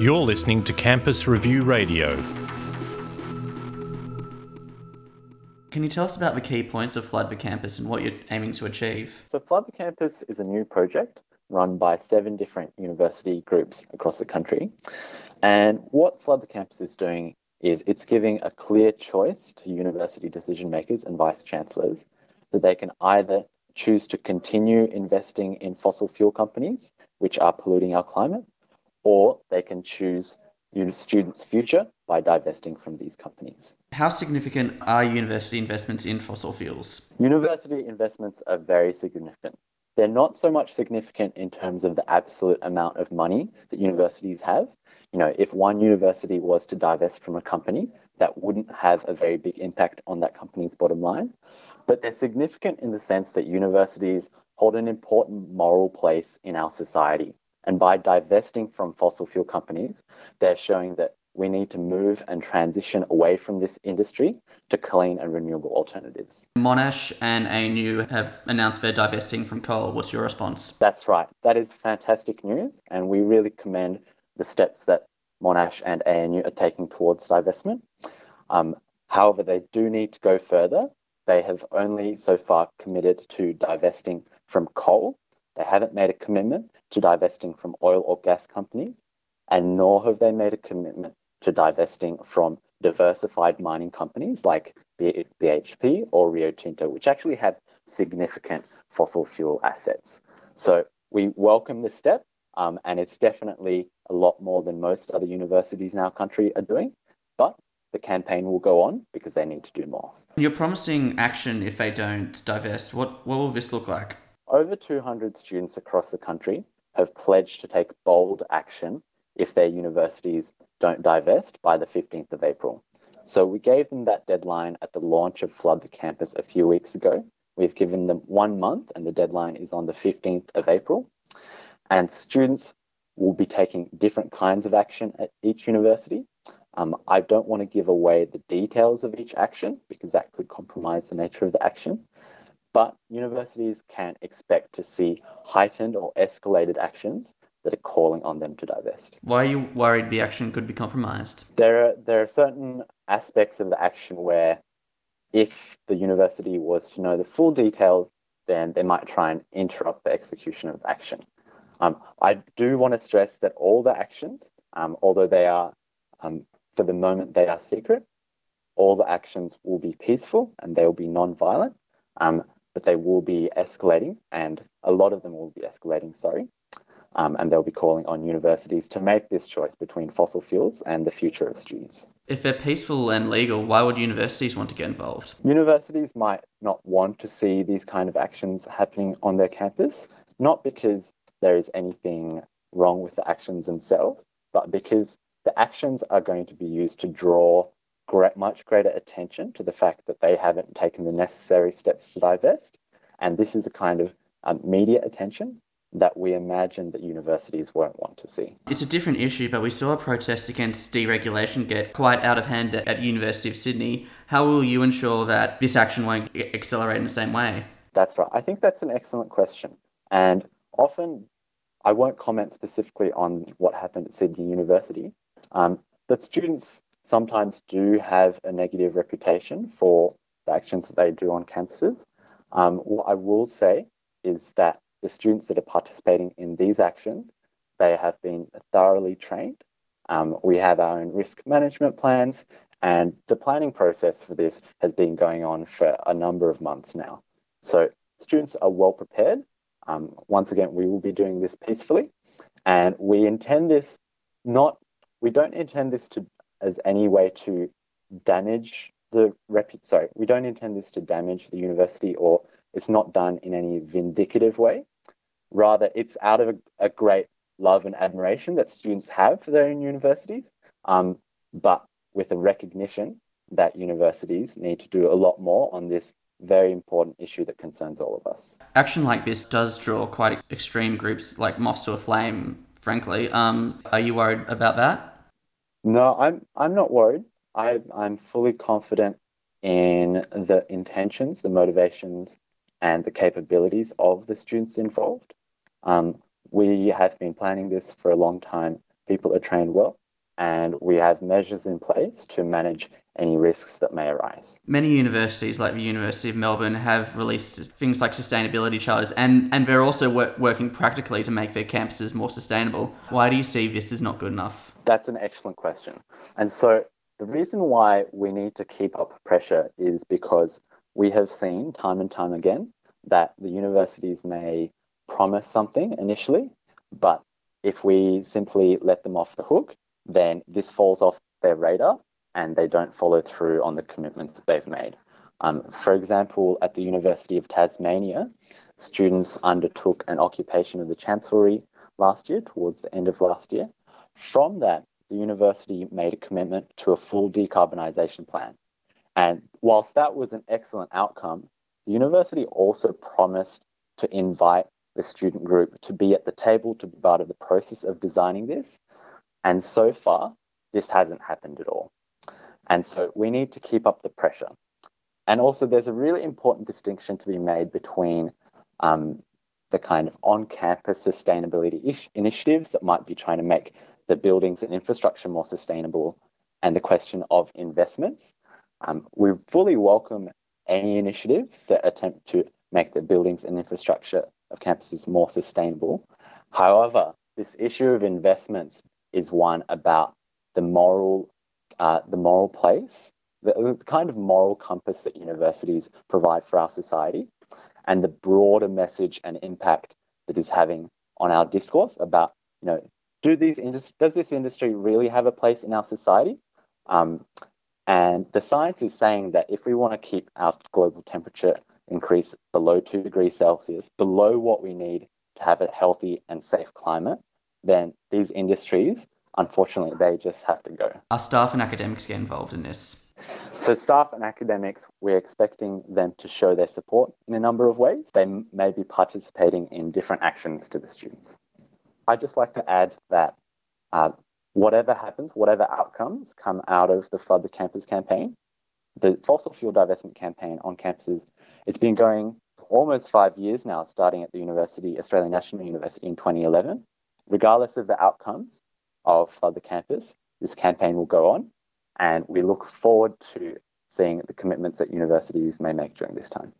You're listening to Campus Review Radio. Can you tell us about the key points of Flood the Campus and what you're aiming to achieve? So, Flood the Campus is a new project run by seven different university groups across the country. And what Flood the Campus is doing is it's giving a clear choice to university decision makers and vice chancellors that they can either choose to continue investing in fossil fuel companies, which are polluting our climate, or they can choose students' future by divesting from these companies. How significant are university investments in fossil fuels? University investments are very significant. They're not so much significant in terms of the absolute amount of money that universities have. You know, if one university was to divest from a company, that wouldn't have a very big impact on that company's bottom line. But they're significant in the sense that universities hold an important moral place in our society. And by divesting from fossil fuel companies, they're showing that we need to move and transition away from this industry to clean and renewable alternatives. Monash and ANU have announced they're divesting from coal. What's your response? That's right. That is fantastic news, and we really commend the steps that Monash and ANU are taking towards divestment. Um, however, they do need to go further. They have only so far committed to divesting from coal. They haven't made a commitment to divesting from oil or gas companies, and nor have they made a commitment to divesting from diversified mining companies like BHP or Rio Tinto, which actually have significant fossil fuel assets. So we welcome this step, um, and it's definitely a lot more than most other universities in our country are doing. But the campaign will go on because they need to do more. You're promising action if they don't divest. What, what will this look like? Over 200 students across the country have pledged to take bold action if their universities don't divest by the 15th of April. So we gave them that deadline at the launch of Flood the Campus a few weeks ago. We've given them one month, and the deadline is on the 15th of April. And students will be taking different kinds of action at each university. Um, I don't want to give away the details of each action because that could compromise the nature of the action. But universities can expect to see heightened or escalated actions that are calling on them to divest. Why are you worried the action could be compromised? There are there are certain aspects of the action where if the university was to know the full details, then they might try and interrupt the execution of the action. Um, I do want to stress that all the actions, um, although they are um, for the moment they are secret, all the actions will be peaceful and they will be non-violent, um, but they will be escalating, and a lot of them will be escalating. Sorry, um, and they'll be calling on universities to make this choice between fossil fuels and the future of students. If they're peaceful and legal, why would universities want to get involved? Universities might not want to see these kind of actions happening on their campus, not because there is anything wrong with the actions themselves, but because the actions are going to be used to draw great, much greater attention to the fact that they haven't taken the necessary steps to divest. And this is the kind of um, media attention that we imagine that universities won't want to see. It's a different issue, but we saw a protest against deregulation get quite out of hand at University of Sydney. How will you ensure that this action won't accelerate in the same way? That's right. I think that's an excellent question. And often I won't comment specifically on what happened at Sydney University, um, but students sometimes do have a negative reputation for the actions that they do on campuses. Um, what I will say is that the students that are participating in these actions, they have been thoroughly trained. Um, we have our own risk management plans, and the planning process for this has been going on for a number of months now. So students are well prepared. Um, once again, we will be doing this peacefully, and we intend this not. We don't intend this to as any way to damage the rep. Sorry, we don't intend this to damage the university or it's not done in any vindicative way. Rather, it's out of a, a great love and admiration that students have for their own universities, um, but with a recognition that universities need to do a lot more on this very important issue that concerns all of us. Action like this does draw quite extreme groups like moths to a flame, frankly. Um, are you worried about that? No, I'm, I'm not worried. I, I'm fully confident in the intentions, the motivations, and the capabilities of the students involved. Um, we have been planning this for a long time. People are trained well, and we have measures in place to manage any risks that may arise. Many universities, like the University of Melbourne, have released things like sustainability charters, and, and they're also wor- working practically to make their campuses more sustainable. Why do you see this is not good enough? That's an excellent question. And so the reason why we need to keep up pressure is because we have seen time and time again that the universities may promise something initially, but if we simply let them off the hook, then this falls off their radar and they don't follow through on the commitments that they've made. Um, for example, at the University of Tasmania, students undertook an occupation of the Chancellery last year, towards the end of last year. From that, the university made a commitment to a full decarbonisation plan. And whilst that was an excellent outcome, the university also promised to invite the student group to be at the table to be part of the process of designing this. And so far, this hasn't happened at all. And so we need to keep up the pressure. And also, there's a really important distinction to be made between um, the kind of on campus sustainability ish- initiatives that might be trying to make the buildings and infrastructure more sustainable and the question of investments. Um, we fully welcome any initiatives that attempt to make the buildings and infrastructure of campuses more sustainable. However, this issue of investments is one about the moral, uh, the moral place, the, the kind of moral compass that universities provide for our society, and the broader message and impact that is having on our discourse about, you know, do these does this industry really have a place in our society? Um, and the science is saying that if we want to keep our global temperature increase below two degrees Celsius, below what we need to have a healthy and safe climate, then these industries, unfortunately, they just have to go. Are staff and academics get involved in this? So, staff and academics, we're expecting them to show their support in a number of ways. They may be participating in different actions to the students. I'd just like to add that uh, whatever happens, whatever outcomes come out of the Flood the Campus campaign, the fossil fuel divestment campaign on campuses, it's been going for almost five years now, starting at the University, Australian National University in 2011. Regardless of the outcomes of Flood the Campus, this campaign will go on, and we look forward to seeing the commitments that universities may make during this time.